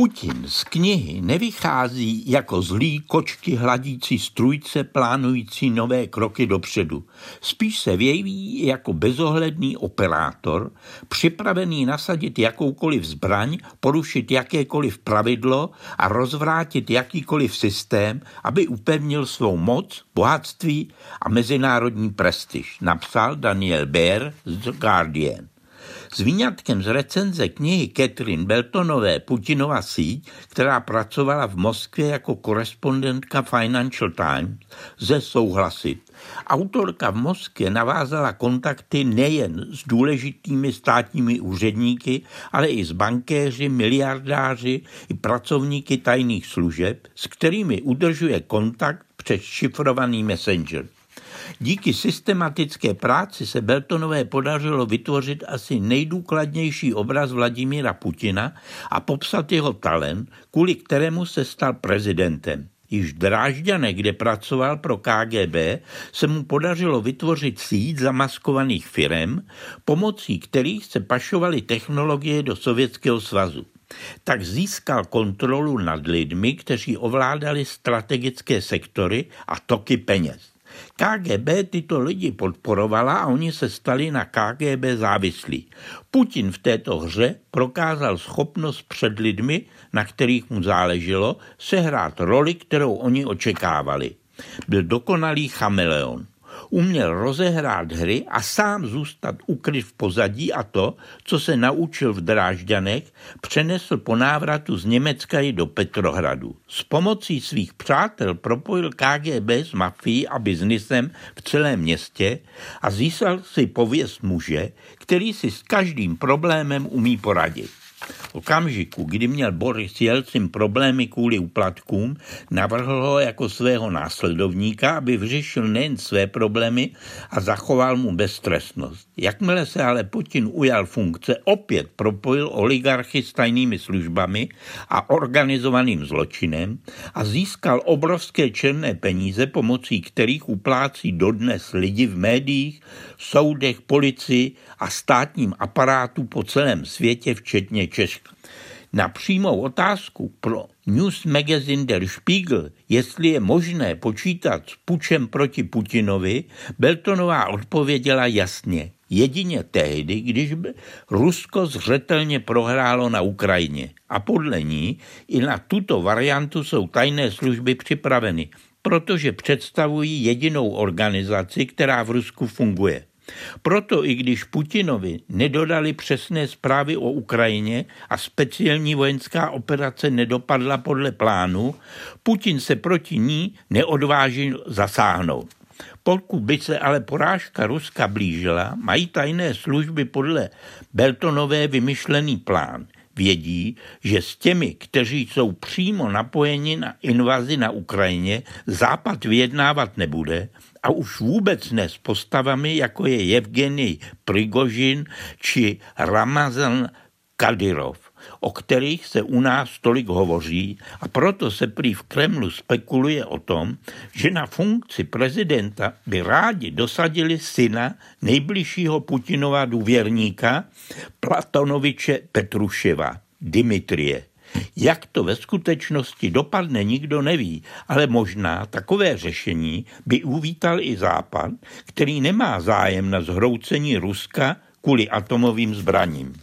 Putin z knihy nevychází jako zlý kočky hladící strujce plánující nové kroky dopředu. Spíš se věví jako bezohledný operátor, připravený nasadit jakoukoliv zbraň, porušit jakékoliv pravidlo a rozvrátit jakýkoliv systém, aby upevnil svou moc, bohatství a mezinárodní prestiž, napsal Daniel Baer z The Guardian. S výňatkem z recenze knihy Catherine Beltonové Putinova síť, která pracovala v Moskvě jako korespondentka Financial Times, ze souhlasit. Autorka v Moskvě navázala kontakty nejen s důležitými státními úředníky, ale i s bankéři, miliardáři i pracovníky tajných služeb, s kterými udržuje kontakt přes šifrovaný messenger. Díky systematické práci se Beltonové podařilo vytvořit asi nejdůkladnější obraz Vladimíra Putina a popsat jeho talent, kvůli kterému se stal prezidentem. Již v Drážďane, kde pracoval pro KGB, se mu podařilo vytvořit síť zamaskovaných firem, pomocí kterých se pašovaly technologie do Sovětského svazu. Tak získal kontrolu nad lidmi, kteří ovládali strategické sektory a toky peněz. KGB tyto lidi podporovala a oni se stali na KGB závislí. Putin v této hře prokázal schopnost před lidmi, na kterých mu záleželo, sehrát roli, kterou oni očekávali. Byl dokonalý chameleon uměl rozehrát hry a sám zůstat ukryt v pozadí a to, co se naučil v Drážďanech, přenesl po návratu z Německa i do Petrohradu. S pomocí svých přátel propojil KGB s mafií a biznisem v celém městě a získal si pověst muže, který si s každým problémem umí poradit. V okamžiku, kdy měl Boris Jelcin problémy kvůli uplatkům, navrhl ho jako svého následovníka, aby vyřešil nejen své problémy a zachoval mu beztrestnost. Jakmile se ale Putin ujal funkce, opět propojil oligarchy s tajnými službami a organizovaným zločinem a získal obrovské černé peníze, pomocí kterých uplácí dodnes lidi v médiích, soudech, policii a státním aparátu po celém světě, včetně Česka. Na přímou otázku pro News Magazine Der Spiegel, jestli je možné počítat s pučem proti Putinovi, Beltonová odpověděla jasně. Jedině tehdy, když by Rusko zřetelně prohrálo na Ukrajině. A podle ní i na tuto variantu jsou tajné služby připraveny, protože představují jedinou organizaci, která v Rusku funguje. Proto i když Putinovi nedodali přesné zprávy o Ukrajině a speciální vojenská operace nedopadla podle plánu, Putin se proti ní neodvážil zasáhnout. Pokud by se ale porážka Ruska blížila, mají tajné služby podle Beltonové vymyšlený plán. Vědí, že s těmi, kteří jsou přímo napojeni na invazi na Ukrajině, Západ vyjednávat nebude a už vůbec ne s postavami, jako je Evgenij Prigožin či Ramazan Kadyrov o kterých se u nás tolik hovoří a proto se prý v Kremlu spekuluje o tom, že na funkci prezidenta by rádi dosadili syna nejbližšího Putinova důvěrníka Platonoviče Petruševa, Dimitrie. Jak to ve skutečnosti dopadne, nikdo neví, ale možná takové řešení by uvítal i Západ, který nemá zájem na zhroucení Ruska kvůli atomovým zbraním.